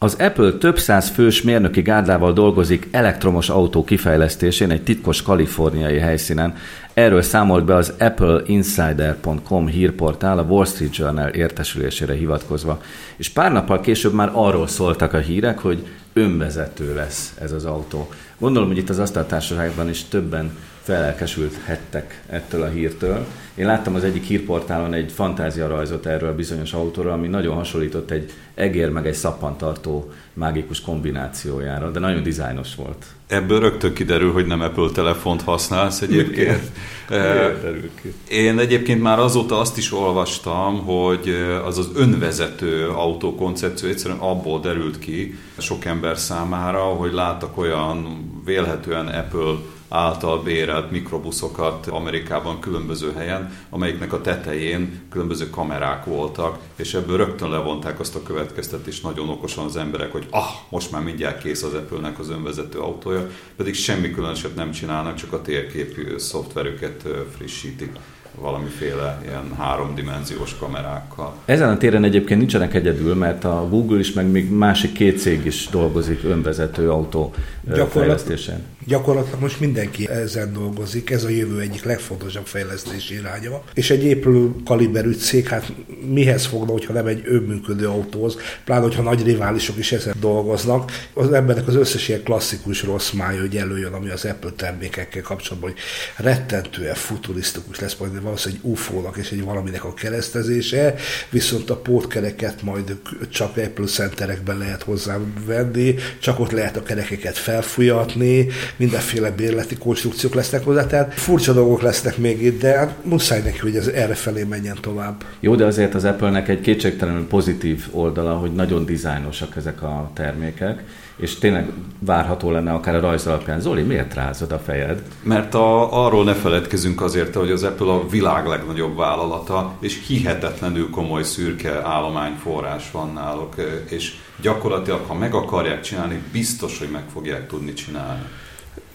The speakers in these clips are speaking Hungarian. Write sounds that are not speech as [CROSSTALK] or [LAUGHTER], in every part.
Az Apple több száz fős mérnöki gárdával dolgozik elektromos autó kifejlesztésén egy titkos kaliforniai helyszínen. Erről számolt be az appleinsider.com hírportál a Wall Street Journal értesülésére hivatkozva. És pár nappal később már arról szóltak a hírek, hogy önvezető lesz ez az autó. Gondolom, hogy itt az asztaltársaságban is többen felelkesülhettek ettől a hírtől. Én láttam az egyik hírportálon egy fantáziarajzot erről a bizonyos autóról, ami nagyon hasonlított egy egér meg egy szappantartó mágikus kombinációjára, de nagyon dizájnos volt. Ebből rögtön kiderül, hogy nem Apple telefont használsz egyébként. Eh, Én egyébként már azóta azt is olvastam, hogy az az önvezető autó koncepció egyszerűen abból derült ki sok ember számára, hogy láttak olyan vélhetően Apple által bérelt mikrobuszokat Amerikában különböző helyen, amelyiknek a tetején különböző kamerák voltak, és ebből rögtön levonták azt a következtetést nagyon okosan az emberek, hogy ah, most már mindjárt kész az Apple-nek az önvezető autója, pedig semmi különöset nem csinálnak, csak a térképű szoftverüket frissítik valamiféle ilyen háromdimenziós kamerákkal. Ezen a téren egyébként nincsenek egyedül, mert a Google is, meg még másik két cég is dolgozik önvezető autó Gyakorlat, fejlesztésen. Gyakorlatilag most mindenki ezen dolgozik, ez a jövő egyik legfontosabb fejlesztési iránya. És egy épülő kaliberű cég, hát mihez fogna, hogyha nem egy önműködő autóhoz, pláne, hogyha nagy riválisok is ezen dolgoznak, az embernek az összes ilyen klasszikus rossz mája, hogy előjön, ami az Apple termékekkel kapcsolatban, hogy rettentően futurisztikus lesz majd valószínűleg egy UFO-nak és egy valaminek a keresztezése, viszont a pótkereket majd csak Apple centerekben lehet hozzá venni, csak ott lehet a kerekeket felfújatni, mindenféle bérleti konstrukciók lesznek hozzá, tehát furcsa dolgok lesznek még itt, de hát muszáj neki, hogy ez erre felé menjen tovább. Jó, de azért az Apple-nek egy kétségtelenül pozitív oldala, hogy nagyon dizájnosak ezek a termékek, és tényleg várható lenne akár a rajz alapján. Zoli, miért rázod a fejed? Mert a, arról ne feledkezünk azért, hogy az Apple a világ legnagyobb vállalata, és hihetetlenül komoly szürke állományforrás van náluk, és gyakorlatilag, ha meg akarják csinálni, biztos, hogy meg fogják tudni csinálni.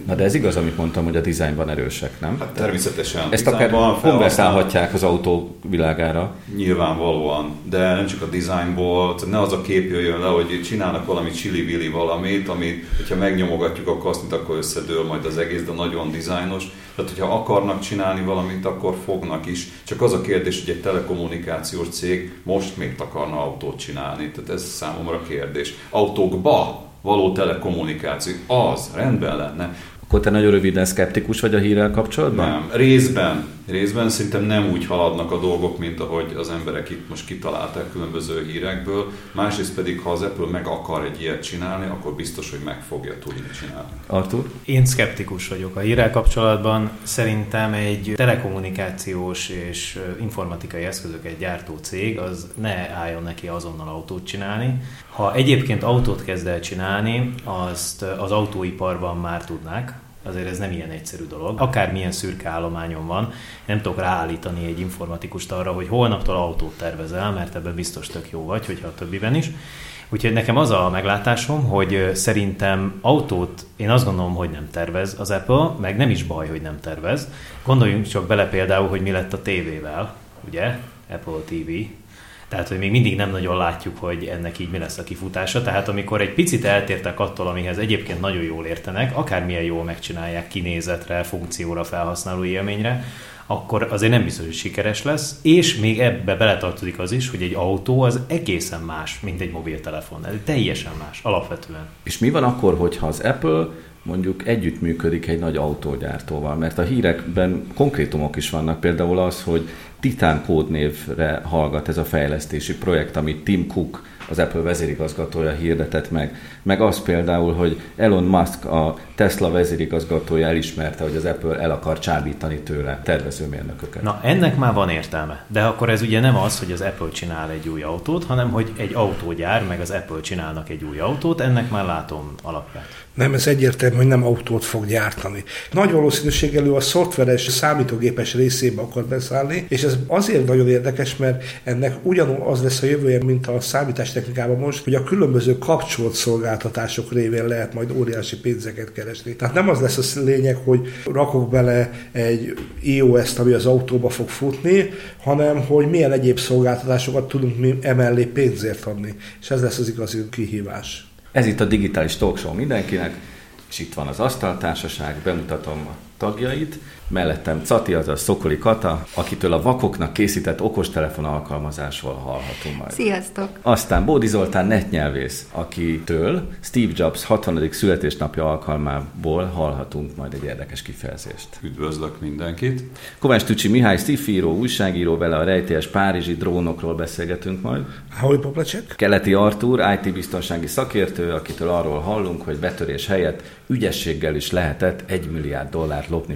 Na de ez igaz, amit mondtam, hogy a dizájnban erősek, nem? Hát természetesen. Ezt akár konvertálhatják az autó világára. Nyilvánvalóan, de nem csak a dizájnból, ne az a kép jöjjön le, hogy csinálnak valami csili valamit, amit, hogyha megnyomogatjuk a kasznit, akkor összedől majd az egész, de nagyon dizájnos. Tehát, hogyha akarnak csinálni valamit, akkor fognak is. Csak az a kérdés, hogy egy telekommunikációs cég most még akarna autót csinálni. Tehát ez számomra kérdés. Autókba való telekommunikáció, az rendben lenne. Akkor te nagyon röviden szkeptikus vagy a hírrel kapcsolatban? Nem, részben. Részben szerintem nem úgy haladnak a dolgok, mint ahogy az emberek itt most kitalálták különböző hírekből. Másrészt pedig, ha az Apple meg akar egy ilyet csinálni, akkor biztos, hogy meg fogja tudni csinálni. Artur? Én szkeptikus vagyok a hírrel kapcsolatban. Szerintem egy telekommunikációs és informatikai eszközöket gyártó cég az ne álljon neki azonnal autót csinálni. Ha egyébként autót kezd el csinálni, azt az autóiparban már tudnák, azért ez nem ilyen egyszerű dolog. Akármilyen szürke állományon van, nem tudok ráállítani egy informatikust arra, hogy holnaptól autót tervezel, mert ebben biztos tök jó vagy, hogyha a többiben is. Úgyhogy nekem az a meglátásom, hogy szerintem autót én azt gondolom, hogy nem tervez az Apple, meg nem is baj, hogy nem tervez. Gondoljunk csak bele például, hogy mi lett a tévével, ugye? Apple TV, tehát, hogy még mindig nem nagyon látjuk, hogy ennek így mi lesz a kifutása. Tehát, amikor egy picit eltértek attól, amihez egyébként nagyon jól értenek, akármilyen jól megcsinálják kinézetre, funkcióra, felhasználó élményre, akkor azért nem biztos, hogy sikeres lesz, és még ebbe beletartozik az is, hogy egy autó az egészen más, mint egy mobiltelefon. Ez teljesen más, alapvetően. És mi van akkor, hogyha az Apple mondjuk együttműködik egy nagy autógyártóval, mert a hírekben konkrétumok is vannak, például az, hogy Titán kódnévre hallgat ez a fejlesztési projekt, amit Tim Cook, az Apple vezérigazgatója hirdetett meg. Meg az például, hogy Elon Musk, a Tesla vezérigazgatója elismerte, hogy az Apple el akar csábítani tőle tervezőmérnököket. Na, ennek már van értelme. De akkor ez ugye nem az, hogy az Apple csinál egy új autót, hanem hogy egy autógyár, meg az Apple csinálnak egy új autót, ennek már látom alapját. Nem, ez egyértelmű hogy nem autót fog gyártani. Nagy valószínűséggel ő a szoftveres, számítógépes részébe akar beszállni, és ez azért nagyon érdekes, mert ennek ugyanúgy az lesz a jövője, mint a számítástechnikában most, hogy a különböző kapcsolt szolgáltatások révén lehet majd óriási pénzeket keresni. Tehát nem az lesz a lényeg, hogy rakok bele egy iOS-t, ami az autóba fog futni, hanem hogy milyen egyéb szolgáltatásokat tudunk mi emellé pénzért adni. És ez lesz az igazi kihívás. Ez itt a digitális talk show mindenkinek, és itt van az asztaltársaság, bemutatom a tagjait. Mellettem Cati, azaz Szokoli Kata, akitől a vakoknak készített okostelefon alkalmazásról hallhatunk majd. Sziasztok! Aztán Bódi Zoltán netnyelvész, akitől Steve Jobs 60. születésnapja alkalmából hallhatunk majd egy érdekes kifejezést. Üdvözlök mindenkit! Kovács Tücsi Mihály, szifíró, újságíró, vele a rejtélyes párizsi drónokról beszélgetünk majd. Ahogy Poplacsek? Keleti Artúr, IT biztonsági szakértő, akitől arról hallunk, hogy betörés helyett ügyességgel is lehetett egy milliárd dollárt lopni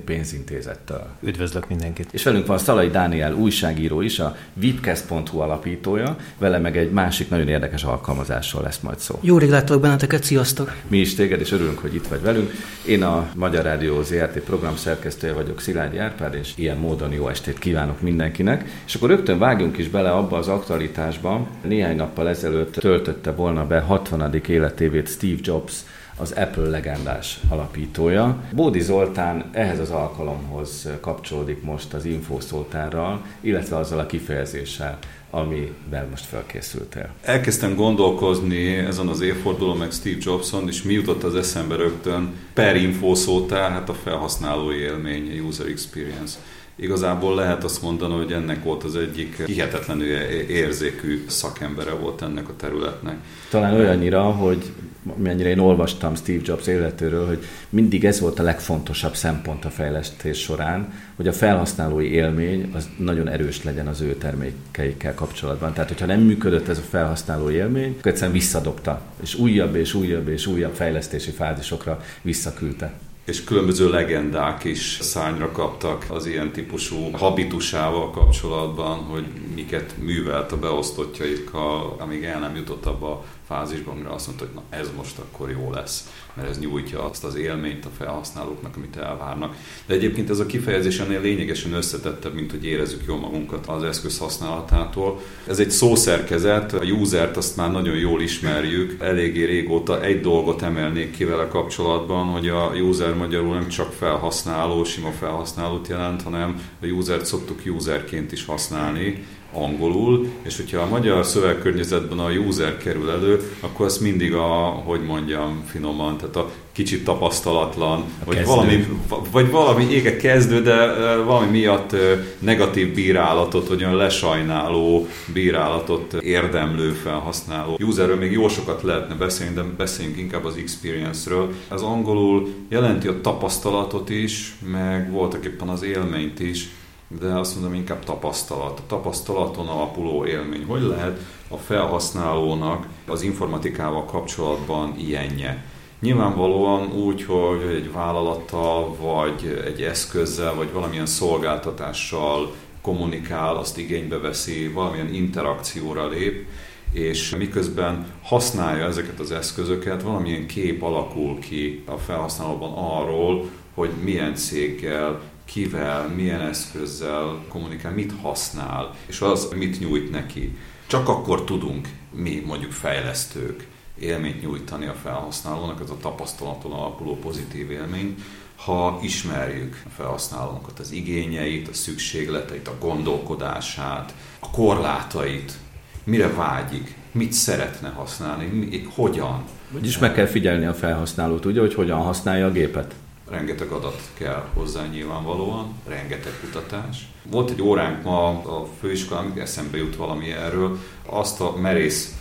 pénzintézettől. Üdvözlök mindenkit! És velünk van Szalai Dániel újságíró is, a vipcast.hu alapítója, vele meg egy másik nagyon érdekes alkalmazásról lesz majd szó. Jó rég láttalak benneteket, sziasztok! Mi is téged, és örülünk, hogy itt vagy velünk. Én a Magyar Rádió ZRT program szerkesztője vagyok, Szilágyi Árpád, és ilyen módon jó estét kívánok mindenkinek. És akkor rögtön vágjunk is bele abba az aktualitásba. Néhány nappal ezelőtt töltötte volna be 60. életévét Steve Jobs, az Apple legendás alapítója. Bódi Zoltán ehhez az alkalomhoz kapcsolódik most az infószótárral, illetve azzal a kifejezéssel, amivel most felkészültél. Elkezdtem gondolkozni ezen az évfordulón, meg Steve Jobson, és mi jutott az eszembe rögtön per infószótár, hát a felhasználói élmény, a user experience. Igazából lehet azt mondani, hogy ennek volt az egyik hihetetlenül érzékű szakembere volt ennek a területnek. Talán olyannyira, hogy mennyire én olvastam Steve Jobs életéről, hogy mindig ez volt a legfontosabb szempont a fejlesztés során, hogy a felhasználói élmény az nagyon erős legyen az ő termékeikkel kapcsolatban. Tehát, hogyha nem működött ez a felhasználói élmény, akkor egyszerűen visszadobta, és újabb és újabb és újabb fejlesztési fázisokra visszaküldte és különböző legendák is szányra kaptak az ilyen típusú habitusával kapcsolatban, hogy miket művelt a beosztottjaikkal, amíg el nem jutott abba fázisban, amire azt mondta, hogy na ez most akkor jó lesz, mert ez nyújtja azt az élményt a felhasználóknak, amit elvárnak. De egyébként ez a kifejezés ennél lényegesen összetettebb, mint hogy érezzük jól magunkat az eszköz használatától. Ez egy szószerkezet, a usert azt már nagyon jól ismerjük, eléggé régóta egy dolgot emelnék ki vele kapcsolatban, hogy a user magyarul nem csak felhasználó, sima felhasználót jelent, hanem a usert szoktuk userként is használni, angolul, és hogyha a magyar szövegkörnyezetben a user kerül elő, akkor ez mindig a, hogy mondjam finoman, tehát a kicsit tapasztalatlan, vagy valami, vagy valami ége kezdő, de valami miatt negatív bírálatot, vagy olyan lesajnáló bírálatot érdemlő felhasználó. Userről még jó sokat lehetne beszélni, de beszéljünk inkább az experience-ről. Ez angolul jelenti a tapasztalatot is, meg voltak éppen az élményt is, de azt mondom inkább tapasztalat. A tapasztalaton alapuló élmény. Hogy lehet a felhasználónak az informatikával kapcsolatban ilyenje? Nyilvánvalóan úgy, hogy egy vállalattal, vagy egy eszközzel, vagy valamilyen szolgáltatással kommunikál, azt igénybe veszi, valamilyen interakcióra lép, és miközben használja ezeket az eszközöket, valamilyen kép alakul ki a felhasználóban arról, hogy milyen céggel, kivel, milyen eszközzel kommunikál, mit használ, és az mit nyújt neki. Csak akkor tudunk mi, mondjuk fejlesztők, élményt nyújtani a felhasználónak, ez a tapasztalaton alapuló pozitív élmény, ha ismerjük a felhasználónkat, az igényeit, a szükségleteit, a gondolkodását, a korlátait, mire vágyik, mit szeretne használni, mi, hogyan. Vagyis meg kell figyelni a felhasználót, ugye, hogy hogyan használja a gépet rengeteg adat kell hozzá nyilvánvalóan, rengeteg kutatás. Volt egy óránk ma a főiskolán, eszembe jut valami erről, azt a merész,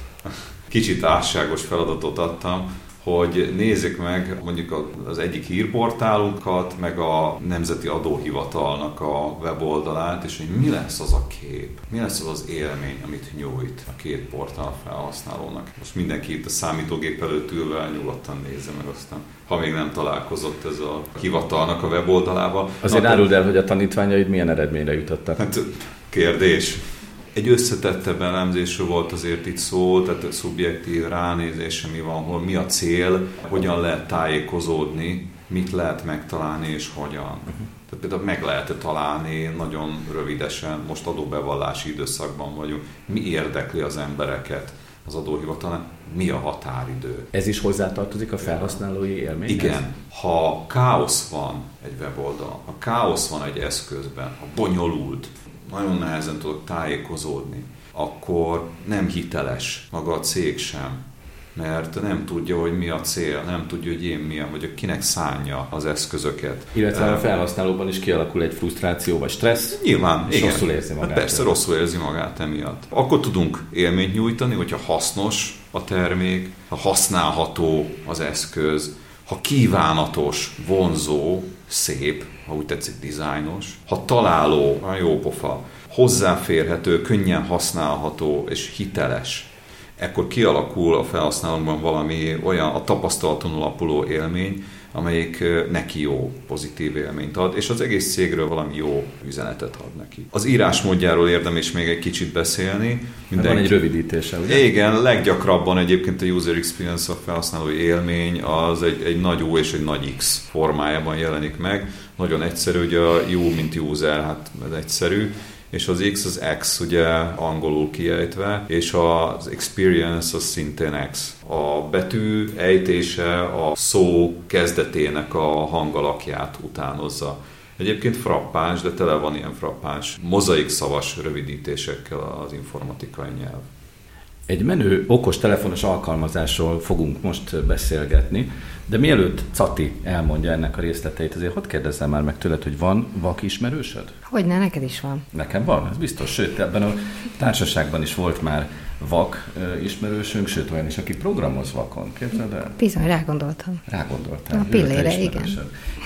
kicsit álságos feladatot adtam, hogy nézzük meg mondjuk az egyik hírportálunkat, meg a Nemzeti Adóhivatalnak a weboldalát, és hogy mi lesz az a kép, mi lesz az az élmény, amit nyújt a két portál felhasználónak. Most mindenki itt a számítógép előtt ülve nyugodtan nézze meg aztán, ha még nem találkozott ez a hivatalnak a weboldalába. Azért Na, áruld el, hogy a tanítványaid milyen eredményre jutottak. Hát kérdés Egy összetettebb elemzésről volt azért itt szó, tehát a szubjektív ránézése mi van, hol mi a cél, hogyan lehet tájékozódni, mit lehet megtalálni és hogyan. Tehát például meg lehet találni nagyon rövidesen, most adóbevallási időszakban vagyunk, mi érdekli az embereket az adóhivatalán, mi a határidő. Ez is hozzátartozik a felhasználói élményhez? Igen. Ha káosz van egy weboldal, ha káosz van egy eszközben, ha bonyolult, nagyon nehezen tudok tájékozódni, akkor nem hiteles maga a cég sem mert nem tudja, hogy mi a cél, nem tudja, hogy én milyen vagyok, kinek szánja az eszközöket. Illetve a felhasználóban is kialakul egy frusztráció vagy stressz. Nyilván, és igen. rosszul érzi magát. Hát persze rosszul érzi magát emiatt. Akkor tudunk élményt nyújtani, hogyha hasznos a termék, ha használható az eszköz, ha kívánatos, vonzó, szép, ha úgy tetszik, dizájnos, ha találó, ha jó pofa, hozzáférhető, könnyen használható és hiteles ekkor kialakul a felhasználókban valami olyan a tapasztalaton alapuló élmény, amelyik neki jó, pozitív élményt ad, és az egész cégről valami jó üzenetet ad neki. Az írásmódjáról érdemes még egy kicsit beszélni. Mindenki... Van egy rövidítése, ugye? Igen, leggyakrabban egyébként a user experience, a felhasználói élmény az egy, egy nagy U és egy nagy X formájában jelenik meg. Nagyon egyszerű, hogy a U, mint user, hát ez egyszerű, és az X az X ugye angolul kiejtve, és az experience az szintén X. A betű ejtése a szó kezdetének a hangalakját utánozza. Egyébként frappáns, de tele van ilyen frappáns, mozaik szavas rövidítésekkel az informatikai nyelv. Egy menő okos telefonos alkalmazásról fogunk most beszélgetni, de mielőtt Cati elmondja ennek a részleteit, azért hadd kérdezzem már meg tőled, hogy van vak ismerősöd? Hogyne, neked is van. Nekem van, ez biztos. Sőt, ebben a társaságban is volt már vak ismerősünk, sőt olyan is, aki programoz vakon. Képzeld el? Bizony, rágondoltam. Rágondoltál. A pillére, igen.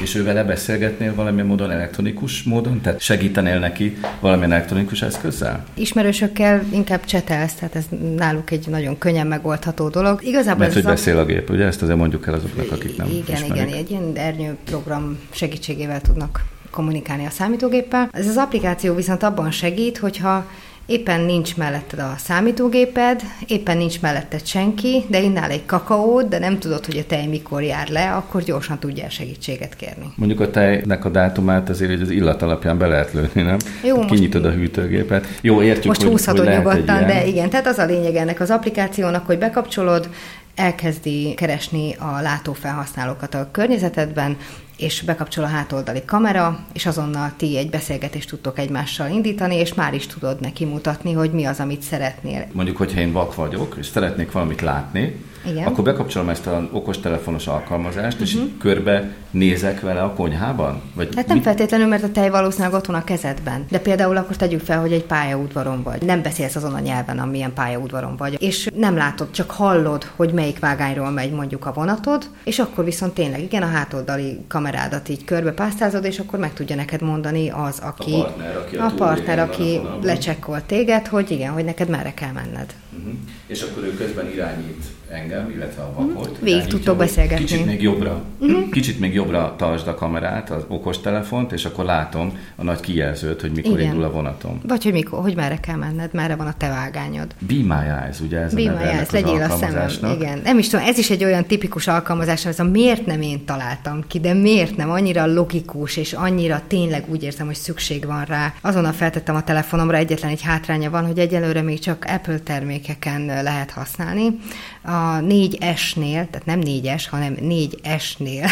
És ő vele beszélgetnél valamilyen módon, elektronikus módon? Tehát segítenél neki valamilyen elektronikus eszközzel? Ismerősökkel inkább csetelsz, tehát ez náluk egy nagyon könnyen megoldható dolog. Igazából Mert hogy beszél a gép, ugye? Ezt azért mondjuk el azoknak, akik nem Igen, ismerik. igen, egy ilyen ernyő program segítségével tudnak kommunikálni a számítógéppel. Ez az applikáció viszont abban segít, hogyha éppen nincs melletted a számítógéped, éppen nincs melletted senki, de innál egy kakaót, de nem tudod, hogy a tej mikor jár le, akkor gyorsan tudja segítséget kérni. Mondjuk a tejnek a dátumát azért hogy az illat alapján be lehet lőni, nem? Jó, most Kinyitod a hűtőgépet. Jó, értjük, most hogy, húzhatod hogy nyugodtan, de igen, tehát az a lényeg ennek az applikációnak, hogy bekapcsolod, elkezdi keresni a látófelhasználókat a környezetedben, és bekapcsol a hátoldali kamera, és azonnal ti egy beszélgetést tudtok egymással indítani, és már is tudod neki mutatni, hogy mi az, amit szeretnél. Mondjuk, hogyha én vak vagyok, és szeretnék valamit látni, igen. akkor bekapcsolom ezt az okostelefonos alkalmazást, uh-huh. és így mhm. körbe nézek vele a konyhában? Vagy hát nem mit? feltétlenül, mert a tej valószínűleg ott van a kezedben. De például akkor tegyük fel, hogy egy pályaudvaron vagy. Nem beszélsz azon a nyelven, amilyen pályaudvaron vagy. És nem látod, csak hallod, hogy melyik vágányról megy mondjuk a vonatod, és akkor viszont tényleg igen, a hátoldali kamerádat így körbe pásztázod, és akkor meg tudja neked mondani az, aki a partner, aki, a, a partner, aki lecsekkolt téged, hogy igen, hogy neked merre kell menned. Uh-huh. És akkor ő közben irányít engem, illetve a vakot. Mm, végig tudtok beszélgetni. Kicsit még jobbra, mm-hmm. kicsit még jobbra tartsd a kamerát, az okostelefont, és akkor látom a nagy kijelzőt, hogy mikor Igen. indul a vonatom. Vagy hogy mikor, hogy merre kell menned, merre van a te vágányod. Be my eyes, ugye ez Be a neve eyes, legyél a szemem. Igen. Nem is tudom, ez is egy olyan tipikus alkalmazás, ez a miért nem én találtam ki, de miért nem annyira logikus, és annyira tényleg úgy érzem, hogy szükség van rá. Azonnal feltettem a telefonomra, egyetlen egy hátránya van, hogy egyelőre még csak Apple termékeken lehet használni. A 4S-nél, tehát nem 4S, hanem 4S-nél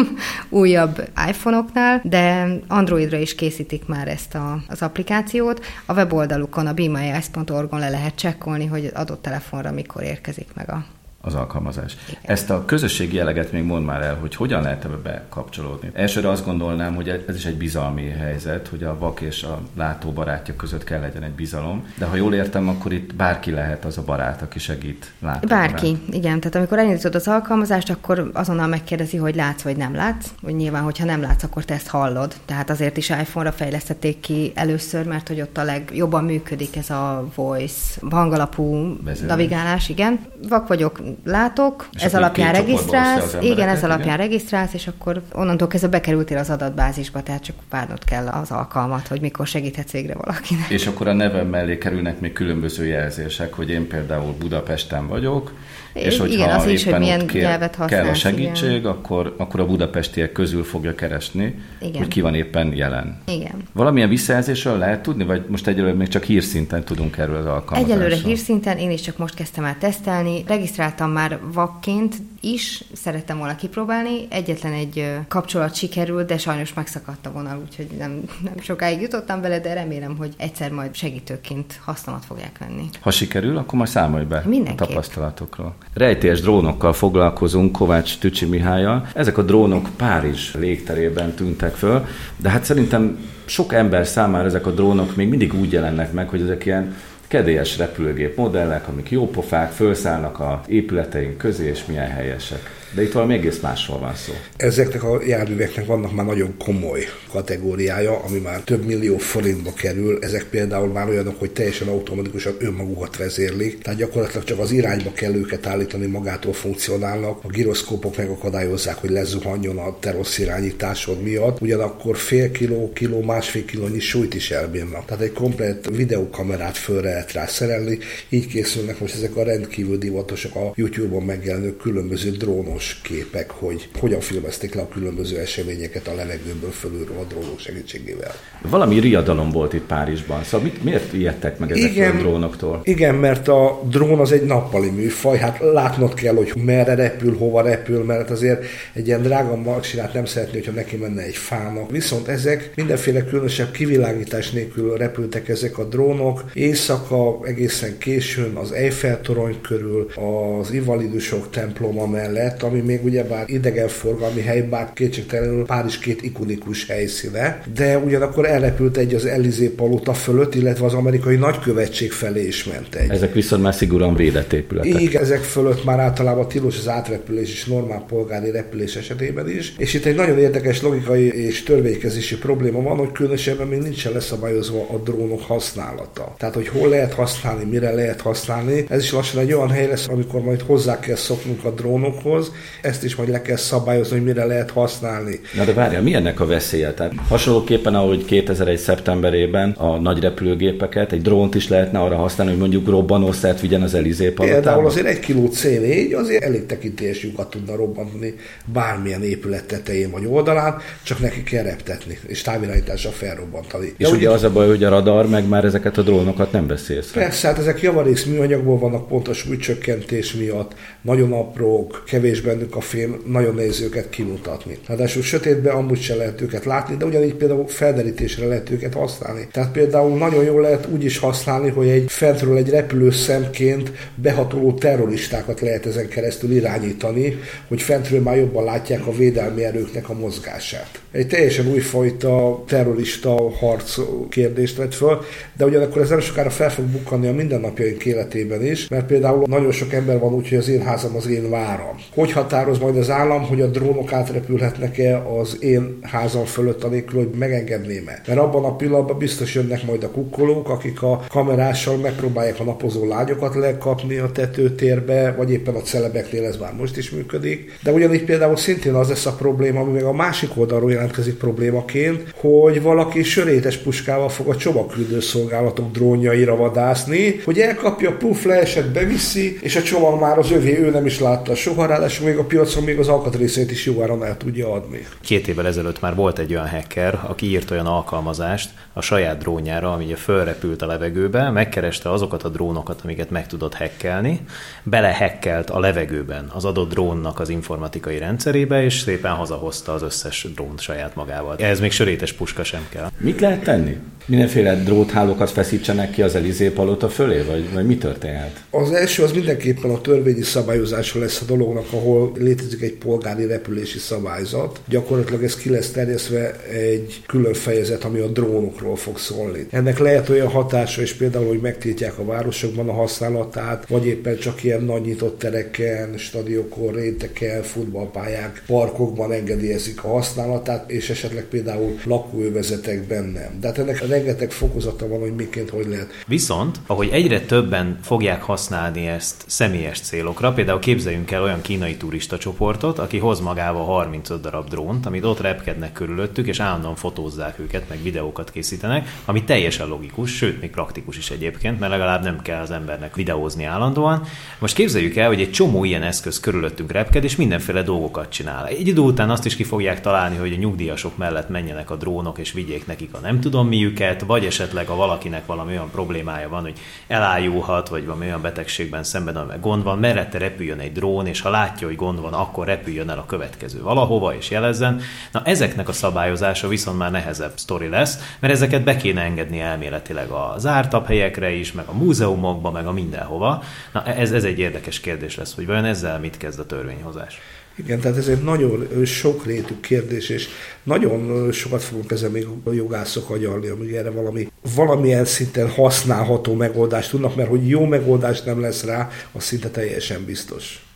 [LAUGHS] újabb iPhone-oknál, de Androidra is készítik már ezt a, az applikációt. A weboldalukon, a beamyes.org-on le lehet csekkolni, hogy adott telefonra mikor érkezik meg a az alkalmazás. Igen. Ezt a közösségi jeleget még mond már el, hogy hogyan lehet ebbe bekapcsolódni. Elsőre azt gondolnám, hogy ez is egy bizalmi helyzet, hogy a vak és a látó barátja között kell legyen egy bizalom, de ha jól értem, akkor itt bárki lehet az a barát, aki segít látni. Bárki, barát. igen. Tehát amikor elindítod az alkalmazást, akkor azonnal megkérdezi, hogy látsz vagy nem látsz. Hogy nyilván, hogyha nem látsz, akkor te ezt hallod. Tehát azért is iPhone-ra fejlesztették ki először, mert hogy ott a legjobban működik ez a voice hangalapú navigálás, igen. Vak vagyok, látok, És ez alapján regisztrálsz, igen, ez alapján igen? regisztrálsz, és akkor onnantól kezdve bekerültél az adatbázisba, tehát csak várnod kell az alkalmat, hogy mikor segíthetsz végre valakinek. És akkor a nevem mellé kerülnek még különböző jelzések, hogy én például Budapesten vagyok, és Igen, hogyha az is, hogy milyen kér, nyelvet kell a használsz, segítség, igen. akkor, akkor a budapestiek közül fogja keresni, Igen. hogy ki van éppen jelen. Igen. Valamilyen visszajelzésről lehet tudni, vagy most egyelőre még csak hírszinten tudunk erről az alkalmazásról? Egyelőre hírszinten én is csak most kezdtem el tesztelni. Regisztráltam már vakként is, szerettem volna kipróbálni. Egyetlen egy kapcsolat sikerült, de sajnos megszakadt a vonal, úgyhogy nem, nem sokáig jutottam vele, de remélem, hogy egyszer majd segítőként hasznomat fogják venni. Ha sikerül, akkor majd számolj be Mindenképp. a tapasztalatokról. Rejtélyes drónokkal foglalkozunk Kovács Tücsi Mihályal. Ezek a drónok Párizs légterében tűntek föl, de hát szerintem sok ember számára ezek a drónok még mindig úgy jelennek meg, hogy ezek ilyen kedélyes repülőgép modellek, amik jópofák, felszállnak a épületeink közé, és milyen helyesek. De itt valami egész másról van szó. Ezeknek a járműveknek vannak már nagyon komoly kategóriája, ami már több millió forintba kerül. Ezek például már olyanok, hogy teljesen automatikusan önmagukat vezérlik, tehát gyakorlatilag csak az irányba kell őket állítani, magától funkcionálnak. A gyroszkópok megakadályozzák, hogy lezuhanjon a te rossz irányításod miatt. Ugyanakkor fél kiló, kiló, másfél kilónyi súlyt is elbírnak. Tehát egy komplet videókamerát fölre lehet rá szerelni. Így készülnek most ezek a rendkívül divatosak a YouTube-on megjelenő különböző drónos képek, hogy hogyan filmezték le a különböző eseményeket a levegőből fölülről a drónok segítségével. Valami riadalom volt itt Párizsban. Szóval mit, miért ijedtek meg ezektől Igen. a drónoktól? Igen, mert a drón az egy nappali műfaj, hát látnod kell, hogy merre repül, hova repül, mert azért egy ilyen drága maksinát nem szeretné, hogyha neki menne egy fának. Viszont ezek mindenféle különösebb kivilágítás nélkül repültek ezek a drónok. Éjszaka egészen későn az Eiffel torony körül, az invalidusok temploma mellett, ami még ugyebár idegenforgalmi hely, bár kétségtelenül Párizs két ikonikus helyszíne, de ugyanakkor elrepült egy az Elizé palota fölött, illetve az amerikai nagykövetség felé is ment egy. Ezek viszont már szigorúan védett épületek. Igen, ezek fölött már általában tilos az átrepülés és normál polgári repülés esetében is. És itt egy nagyon érdekes logikai és törvénykezési probléma van, hogy különösebben még nincsen leszabályozva a drónok használata. Tehát, hogy hol lehet használni, mire lehet használni. Ez is lassan egy olyan hely lesz, amikor majd hozzá kell szoknunk a drónokhoz, ezt is majd le kell szabályozni, hogy mire lehet használni. Na de várjál, mi ennek a veszélye? Tehát hasonlóképpen, ahogy 2001. szeptemberében a nagy repülőgépeket, egy drónt is lehetne arra használni, hogy mondjuk robbanószert vigyen az Elizé Például palotába? azért egy kiló C4 azért elég tekintélyes lyukat tudna robbantani bármilyen épület tetején vagy oldalán, csak neki kell reptetni, és távirányítással felrobbantani. És De ugye az a baj, hogy a radar meg már ezeket a drónokat nem veszi észre. Persze, hát ezek javarész műanyagból vannak pont a súlycsökkentés miatt, nagyon aprók, kevés bennük a fém, nagyon nehéz őket kimutatni. Ráadásul sötétben amúgy se lehet őket látni, de ugyanígy például felderítésre lehet őket használni. Tehát például nagyon jól lehet úgy is használni, hogy egy fentről egy repülő szemként behatoló terroristákat lehet ezen keresztül irányítani, hogy fentről már jobban látják a védelmi erőknek a mozgását. Egy teljesen újfajta terrorista harc kérdést vett föl, de ugyanakkor ez nem sokára fel fog bukkanni a mindennapjaink életében is, mert például nagyon sok ember van úgy, hogy az én házam az én váram. Hogy határoz majd az állam, hogy a drónok átrepülhetnek-e az én házam fölött, anélkül, hogy megengedném-e? Mert abban a pillanatban biztos jönnek majd a kukkolók, akik a kamerással megpróbálják a napozó lágyokat lekapni a tetőtérbe, vagy éppen a celebeknél ez már most is működik. De ugyanígy például szintén az lesz a probléma, ami meg a másik oldalról jelentkezik problémaként, hogy valaki sörétes puskával fog a csomagküldő szolgálatok drónjaira vadászni, hogy elkapja, puf, leesett, beviszi, és a csomag már az övé, ő nem is látta soha, ráadásul még a piacon még az alkatrészét is jóáron el tudja adni. Két évvel ezelőtt már volt egy olyan hacker, aki írt olyan alkalmazást a saját drónjára, ami ugye fölrepült a levegőbe, megkereste azokat a drónokat, amiket meg tudott hackelni, belehekkelt a levegőben az adott drónnak az informatikai rendszerébe, és szépen hazahozta az összes drónt saját magával. Ez még sörétes puska sem kell. Mit lehet tenni? Mindenféle dróthálókat feszítsenek ki az Elizé palota fölé, vagy, vagy mi történhet? Az első az mindenképpen a törvényi szabályozása lesz a dolognak, ahol ahol létezik egy polgári repülési szabályzat, gyakorlatilag ez ki lesz terjesztve egy külön fejezet, ami a drónokról fog szólni. Ennek lehet olyan hatása is például, hogy megtiltják a városokban a használatát, vagy éppen csak ilyen nagy nyitott tereken, stadiokon, réteken, futballpályák, parkokban engedélyezik a használatát, és esetleg például lakóövezetekben nem. De hát ennek rengeteg fokozata van, hogy miként hogy lehet. Viszont, ahogy egyre többen fogják használni ezt személyes célokra, például képzeljünk el olyan kínai turista csoportot, aki hoz magával 35 darab drónt, amit ott repkednek körülöttük, és állandóan fotózzák őket, meg videókat készítenek, ami teljesen logikus, sőt, még praktikus is egyébként, mert legalább nem kell az embernek videózni állandóan. Most képzeljük el, hogy egy csomó ilyen eszköz körülöttünk repked, és mindenféle dolgokat csinál. Egy idő után azt is ki fogják találni, hogy a nyugdíjasok mellett menjenek a drónok, és vigyék nekik a nem tudom miüket, vagy esetleg ha valakinek valami olyan problémája van, hogy elájulhat, vagy valami olyan betegségben szemben, ami gond van, merette repüljön egy drón, és ha látja, hogy gond van, akkor repüljön el a következő valahova, és jelezzen. Na ezeknek a szabályozása viszont már nehezebb sztori lesz, mert ezeket be kéne engedni elméletileg a zártabb helyekre is, meg a múzeumokba, meg a mindenhova. Na ez, ez egy érdekes kérdés lesz, hogy vajon ezzel mit kezd a törvényhozás. Igen, tehát ez egy nagyon sokrétű kérdés, és nagyon sokat fogunk ezzel még a jogászok agyalni, amíg erre valami, valamilyen szinten használható megoldást tudnak, mert hogy jó megoldás nem lesz rá, az szinte teljesen biztos.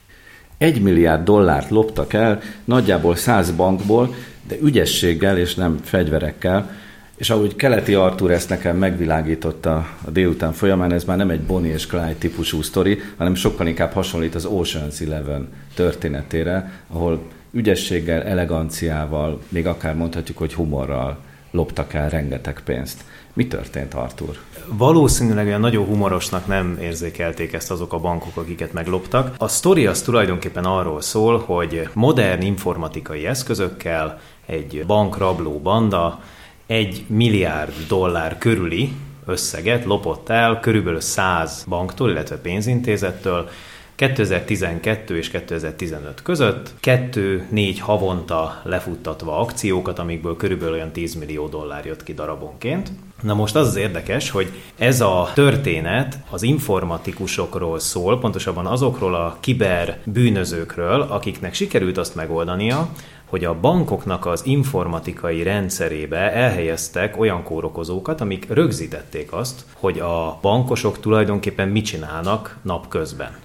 Egy milliárd dollárt loptak el, nagyjából száz bankból, de ügyességgel és nem fegyverekkel, és ahogy Keleti Artur ezt nekem megvilágította a délután folyamán, ez már nem egy Bonnie és Clyde típusú sztori, hanem sokkal inkább hasonlít az Ocean's Eleven történetére, ahol ügyességgel, eleganciával, még akár mondhatjuk, hogy humorral loptak el rengeteg pénzt. Mi történt, Artur? Valószínűleg olyan nagyon humorosnak nem érzékelték ezt azok a bankok, akiket megloptak. A sztori az tulajdonképpen arról szól, hogy modern informatikai eszközökkel egy bankrabló banda egy milliárd dollár körüli összeget lopott el körülbelül 100 banktól, illetve pénzintézettől, 2012 és 2015 között, 2-4 havonta lefuttatva akciókat, amikből körülbelül olyan 10 millió dollár jött ki darabonként. Na most az az érdekes, hogy ez a történet az informatikusokról szól, pontosabban azokról a kiber bűnözőkről, akiknek sikerült azt megoldania, hogy a bankoknak az informatikai rendszerébe elhelyeztek olyan kórokozókat, amik rögzítették azt, hogy a bankosok tulajdonképpen mit csinálnak napközben.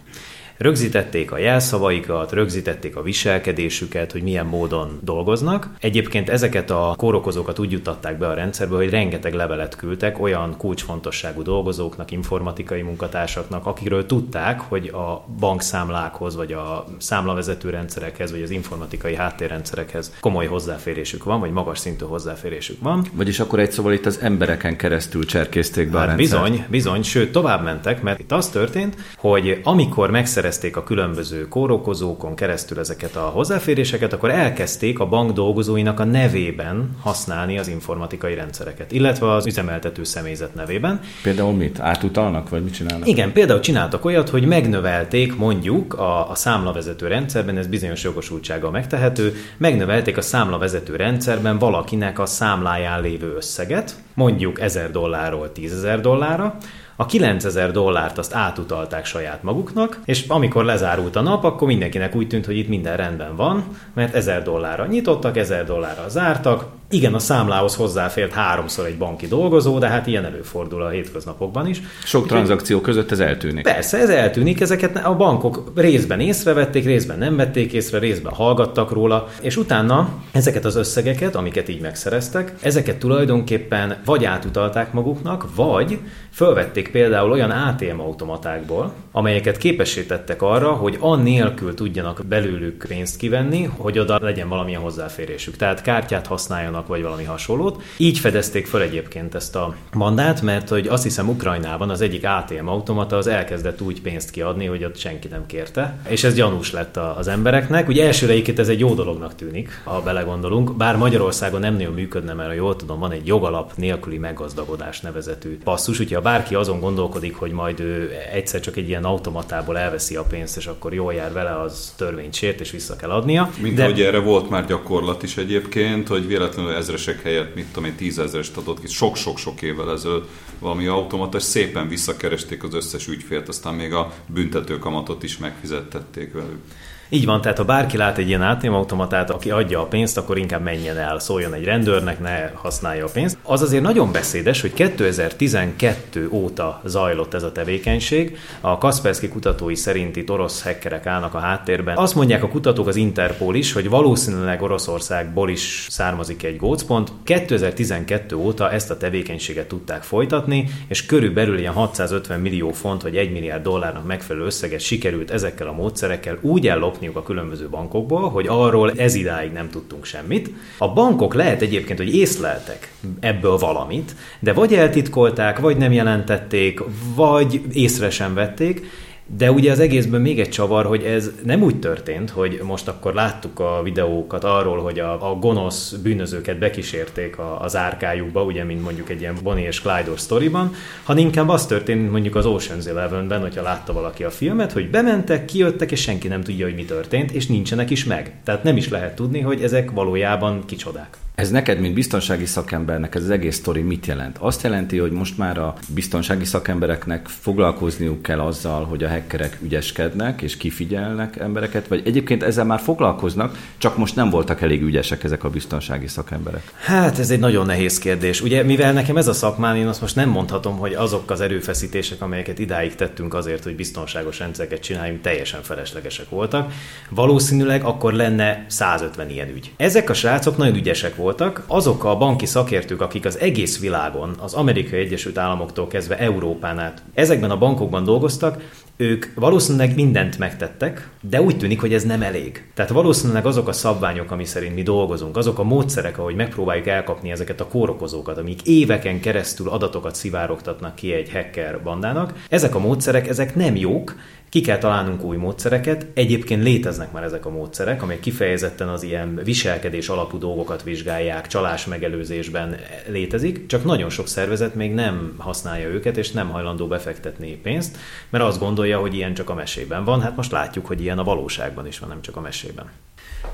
Rögzítették a jelszavaikat, rögzítették a viselkedésüket, hogy milyen módon dolgoznak. Egyébként ezeket a kórokozókat úgy juttatták be a rendszerbe, hogy rengeteg levelet küldtek olyan kulcsfontosságú dolgozóknak, informatikai munkatársaknak, akikről tudták, hogy a bankszámlákhoz, vagy a számlavezető rendszerekhez, vagy az informatikai háttérrendszerekhez komoly hozzáférésük van, vagy magas szintű hozzáférésük van. Vagyis akkor egy szóval itt az embereken keresztül cserkészték be hát a rendszert. Bizony, bizony, sőt tovább mentek, mert itt az történt, hogy amikor megszerezték megszerezték a különböző kórokozókon keresztül ezeket a hozzáféréseket, akkor elkezdték a bank dolgozóinak a nevében használni az informatikai rendszereket, illetve az üzemeltető személyzet nevében. Például mit? Átutalnak, vagy mit csinálnak? Igen, például csináltak olyat, hogy megnövelték mondjuk a, a számlavezető rendszerben, ez bizonyos jogosultsága megtehető, megnövelték a számlavezető rendszerben valakinek a számláján lévő összeget, mondjuk 1000 dollárról 10 ezer dollárra, a 9000 dollárt azt átutalták saját maguknak, és amikor lezárult a nap, akkor mindenkinek úgy tűnt, hogy itt minden rendben van, mert 1000 dollárra nyitottak, 1000 dollárra zártak, igen, a számlához hozzáfért háromszor egy banki dolgozó, de hát ilyen előfordul a hétköznapokban is. Sok Úgy, tranzakció között ez eltűnik. Persze, ez eltűnik, ezeket a bankok részben észrevették, részben nem vették észre, részben hallgattak róla, és utána ezeket az összegeket, amiket így megszereztek, ezeket tulajdonképpen vagy átutalták maguknak, vagy fölvették például olyan ATM automatákból, amelyeket képesítettek arra, hogy annélkül tudjanak belőlük pénzt kivenni, hogy oda legyen valamilyen hozzáférésük. Tehát kártyát használjanak vagy valami hasonlót. Így fedezték fel egyébként ezt a mandát, mert hogy azt hiszem Ukrajnában az egyik ATM automata az elkezdett úgy pénzt kiadni, hogy ott senki nem kérte, és ez gyanús lett az embereknek. Ugye elsőre ez egy jó dolognak tűnik, ha belegondolunk, bár Magyarországon nem nagyon működne, mert jól tudom, van egy jogalap nélküli meggazdagodás nevezetű passzus, úgyhogy ha bárki azon gondolkodik, hogy majd ő egyszer csak egy ilyen automatából elveszi a pénzt, és akkor jól jár vele, az törvényt sért, és vissza kell adnia. Mint De... hogy erre volt már gyakorlat is egyébként, hogy véletlenül ezresek helyett, mit tudom én, tízezrest adott ki, sok-sok-sok évvel ezelőtt valami automata, és szépen visszakeresték az összes ügyfélt, aztán még a büntetőkamatot is megfizettették velük. Így van, tehát ha bárki lát egy ilyen ATM automatát, aki adja a pénzt, akkor inkább menjen el, szóljon egy rendőrnek, ne használja a pénzt. Az azért nagyon beszédes, hogy 2012 óta zajlott ez a tevékenység. A Kaspersky kutatói szerint itt orosz hackerek állnak a háttérben. Azt mondják a kutatók az Interpol is, hogy valószínűleg Oroszországból is származik egy gócpont. 2012 óta ezt a tevékenységet tudták folytatni, és körülbelül ilyen 650 millió font vagy 1 milliárd dollárnak megfelelő összeget sikerült ezekkel a módszerekkel úgy ellopniuk a különböző bankokból, hogy arról ez idáig nem tudtunk semmit. A bankok lehet egyébként, hogy észleltek ebből valamit, de vagy eltitkolták, vagy nem jelentették, vagy észre sem vették, de ugye az egészben még egy csavar, hogy ez nem úgy történt, hogy most akkor láttuk a videókat arról, hogy a, a gonosz bűnözőket bekísérték a, az árkájukba, ugye, mint mondjuk egy ilyen Bonnie és Clyde sztoriban, hanem inkább az történt mondjuk az Ocean's Eleven-ben, hogyha látta valaki a filmet, hogy bementek, kijöttek, és senki nem tudja, hogy mi történt, és nincsenek is meg. Tehát nem is lehet tudni, hogy ezek valójában kicsodák. Ez neked, mint biztonsági szakembernek ez az egész sztori mit jelent? Azt jelenti, hogy most már a biztonsági szakembereknek foglalkozniuk kell azzal, hogy a hackerek ügyeskednek és kifigyelnek embereket, vagy egyébként ezzel már foglalkoznak, csak most nem voltak elég ügyesek ezek a biztonsági szakemberek? Hát ez egy nagyon nehéz kérdés. Ugye, mivel nekem ez a szakmán, én azt most nem mondhatom, hogy azok az erőfeszítések, amelyeket idáig tettünk azért, hogy biztonságos rendszereket csináljunk, teljesen feleslegesek voltak. Valószínűleg akkor lenne 150 ilyen ügy. Ezek a srácok nagyon ügyesek voltak, voltak, azok a banki szakértők, akik az egész világon, az Amerikai Egyesült Államoktól kezdve Európán át ezekben a bankokban dolgoztak, ők valószínűleg mindent megtettek, de úgy tűnik, hogy ez nem elég. Tehát valószínűleg azok a szabványok, ami szerint mi dolgozunk, azok a módszerek, ahogy megpróbáljuk elkapni ezeket a kórokozókat, amik éveken keresztül adatokat szivárogtatnak ki egy hacker bandának, ezek a módszerek, ezek nem jók, ki kell találnunk új módszereket. Egyébként léteznek már ezek a módszerek, amelyek kifejezetten az ilyen viselkedés alapú dolgokat vizsgálják, csalás megelőzésben létezik, csak nagyon sok szervezet még nem használja őket, és nem hajlandó befektetni pénzt, mert azt gondolja, hogy ilyen csak a mesében van. Hát most látjuk, hogy ilyen a valóságban is van, nem csak a mesében.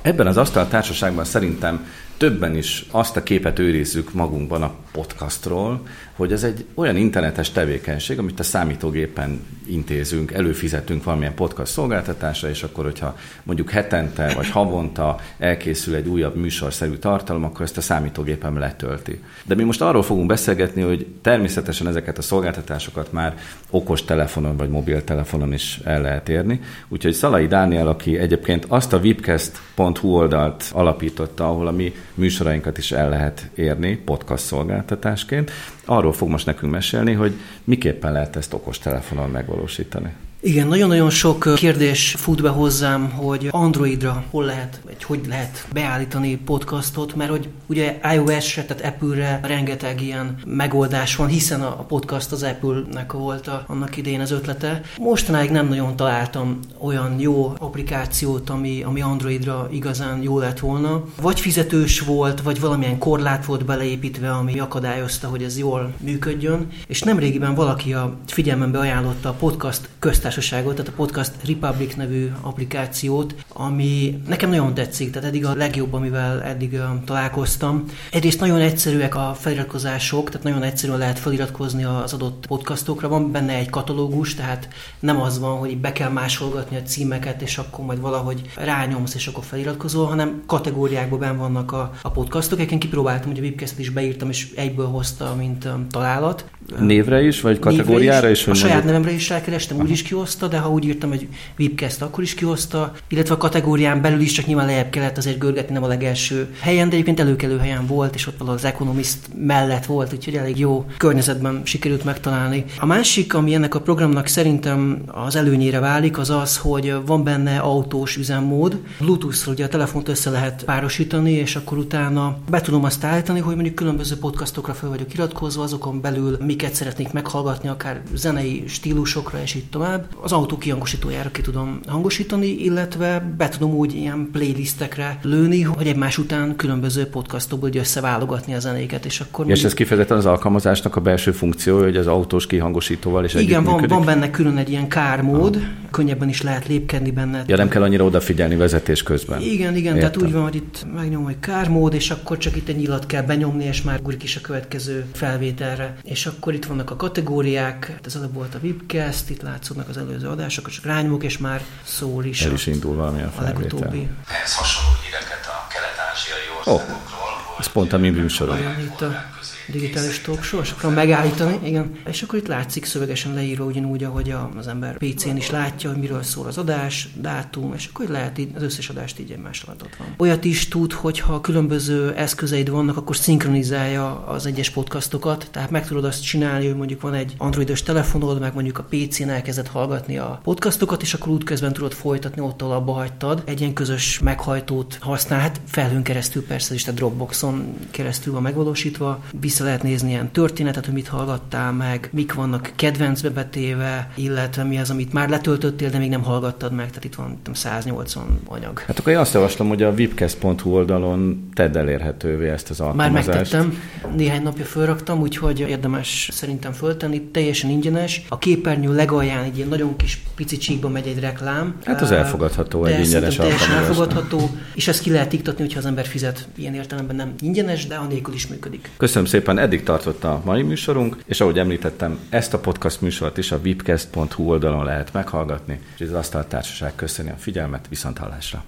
Ebben az asztal társaságban szerintem többen is azt a képet őrizzük magunkban a podcastról, hogy ez egy olyan internetes tevékenység, amit a számítógépen intézünk, előfizetünk valamilyen podcast szolgáltatásra, és akkor, hogyha mondjuk hetente vagy havonta elkészül egy újabb műsorszerű tartalom, akkor ezt a számítógépem letölti. De mi most arról fogunk beszélgetni, hogy természetesen ezeket a szolgáltatásokat már okos telefonon vagy mobiltelefonon is el lehet érni. Úgyhogy Szalai Dániel, aki egyébként azt a webcast.hu oldalt alapította, ahol a mi műsorainkat is el lehet érni podcast szolgáltatásként. Arról fog most nekünk mesélni, hogy miképpen lehet ezt okostelefonon megvalósítani. Igen, nagyon-nagyon sok kérdés fut be hozzám, hogy Androidra hol lehet, vagy hogy lehet beállítani podcastot, mert hogy ugye iOS-re, tehát Apple-re rengeteg ilyen megoldás van, hiszen a podcast az Apple-nek volt a, annak idején az ötlete. Mostanáig nem nagyon találtam olyan jó applikációt, ami, ami Androidra igazán jó lett volna. Vagy fizetős volt, vagy valamilyen korlát volt beleépítve, ami akadályozta, hogy ez jól működjön. És nemrégiben valaki a figyelmembe ajánlotta a podcast köztes társaságot, tehát a Podcast Republic nevű applikációt, ami nekem nagyon tetszik, tehát eddig a legjobb, amivel eddig találkoztam. Egyrészt nagyon egyszerűek a feliratkozások, tehát nagyon egyszerűen lehet feliratkozni az adott podcastokra. Van benne egy katalógus, tehát nem az van, hogy be kell másolgatni a címeket, és akkor majd valahogy rányomsz, és akkor feliratkozol, hanem kategóriákban ben vannak a, a podcastok. Egyébként kipróbáltam, hogy a Webcast-et is beírtam, és egyből hozta, mint um, találat. Névre is, vagy kategóriára is? is? A saját nevemre is rákerestem, úgy is kihozta, de ha úgy írtam, hogy Webcast, akkor is kihozta, illetve a kategórián belül is csak nyilván lejjebb kellett azért görgetni, nem a legelső helyen, de egyébként előkelő helyen volt, és ott valahol az Economist mellett volt, úgyhogy elég jó környezetben sikerült megtalálni. A másik, ami ennek a programnak szerintem az előnyére válik, az az, hogy van benne autós üzemmód. bluetooth ugye a telefont össze lehet párosítani, és akkor utána be tudom azt állítani, hogy mondjuk különböző podcastokra fel vagyok iratkozva, azokon belül miket szeretnék meghallgatni, akár zenei stílusokra, és így tovább. Az autó kihangosítójára ki tudom hangosítani, illetve be tudom úgy ilyen playlistekre lőni, hogy egymás után különböző podcastokból összeválogatni a zenéket, és akkor... És ez kifejezetten az alkalmazásnak a belső funkciója, hogy az autós kihangosítóval is Igen, van, van benne külön egy ilyen kármód, Aha. könnyebben is lehet lépkedni benne. Ja, nem kell annyira odafigyelni vezetés közben. Igen, igen, Értem. tehát úgy van, hogy itt megnyom, hogy kármód, és akkor csak itt egy nyilat kell benyomni, és már ugrik is a következő felvételre. És akkor akkor itt vannak a kategóriák, hát ez előbb volt a Webcast, itt látszódnak az előző adások, csak rányomok, és már szól is. El is indul valamilyen a legutóbbi. Ehhez hasonló híreket a kelet-ázsiai országokról. Oh, ez pont a mi. Itt a digitális talk show, és akarom megállítani, igen. És akkor itt látszik szövegesen leírva ugyanúgy, ahogy az ember PC-n is látja, hogy miről szól az adás, dátum, és akkor lehet így, az összes adást így egymás alatt ott van. Olyat is tud, hogy ha különböző eszközeid vannak, akkor szinkronizálja az egyes podcastokat, tehát meg tudod azt csinálni, hogy mondjuk van egy androidos telefonod, meg mondjuk a PC-n elkezdett hallgatni a podcastokat, és akkor útközben tudod folytatni ott, ahol abba hagytad. Egy ilyen közös meghajtót használ, hát felhőn keresztül persze, és a Dropboxon keresztül van megvalósítva, vissza lehet nézni ilyen történetet, hogy mit hallgattál meg, mik vannak kedvencbe betéve, illetve mi az, amit már letöltöttél, de még nem hallgattad meg, tehát itt van 180 anyag. Hát akkor én azt javaslom, hogy a vipcast.hu oldalon tedd elérhetővé ezt az alkalmazást. Már megtettem, néhány napja fölraktam, úgyhogy érdemes szerintem föltenni, teljesen ingyenes. A képernyő legalján egy ilyen nagyon kis pici csíkba megy egy reklám. Hát az elfogadható egy ingyenes teljesen elfogadható, és ezt ki lehet iktatni, hogyha az ember fizet. Ilyen értelemben nem ingyenes, de anélkül is működik. Köszönöm szépen, eddig tartott a mai műsorunk, és ahogy említettem, ezt a podcast műsort is a vipcast.hu oldalon lehet meghallgatni, és az Asztaltársaság köszöni a figyelmet, viszont hallásra.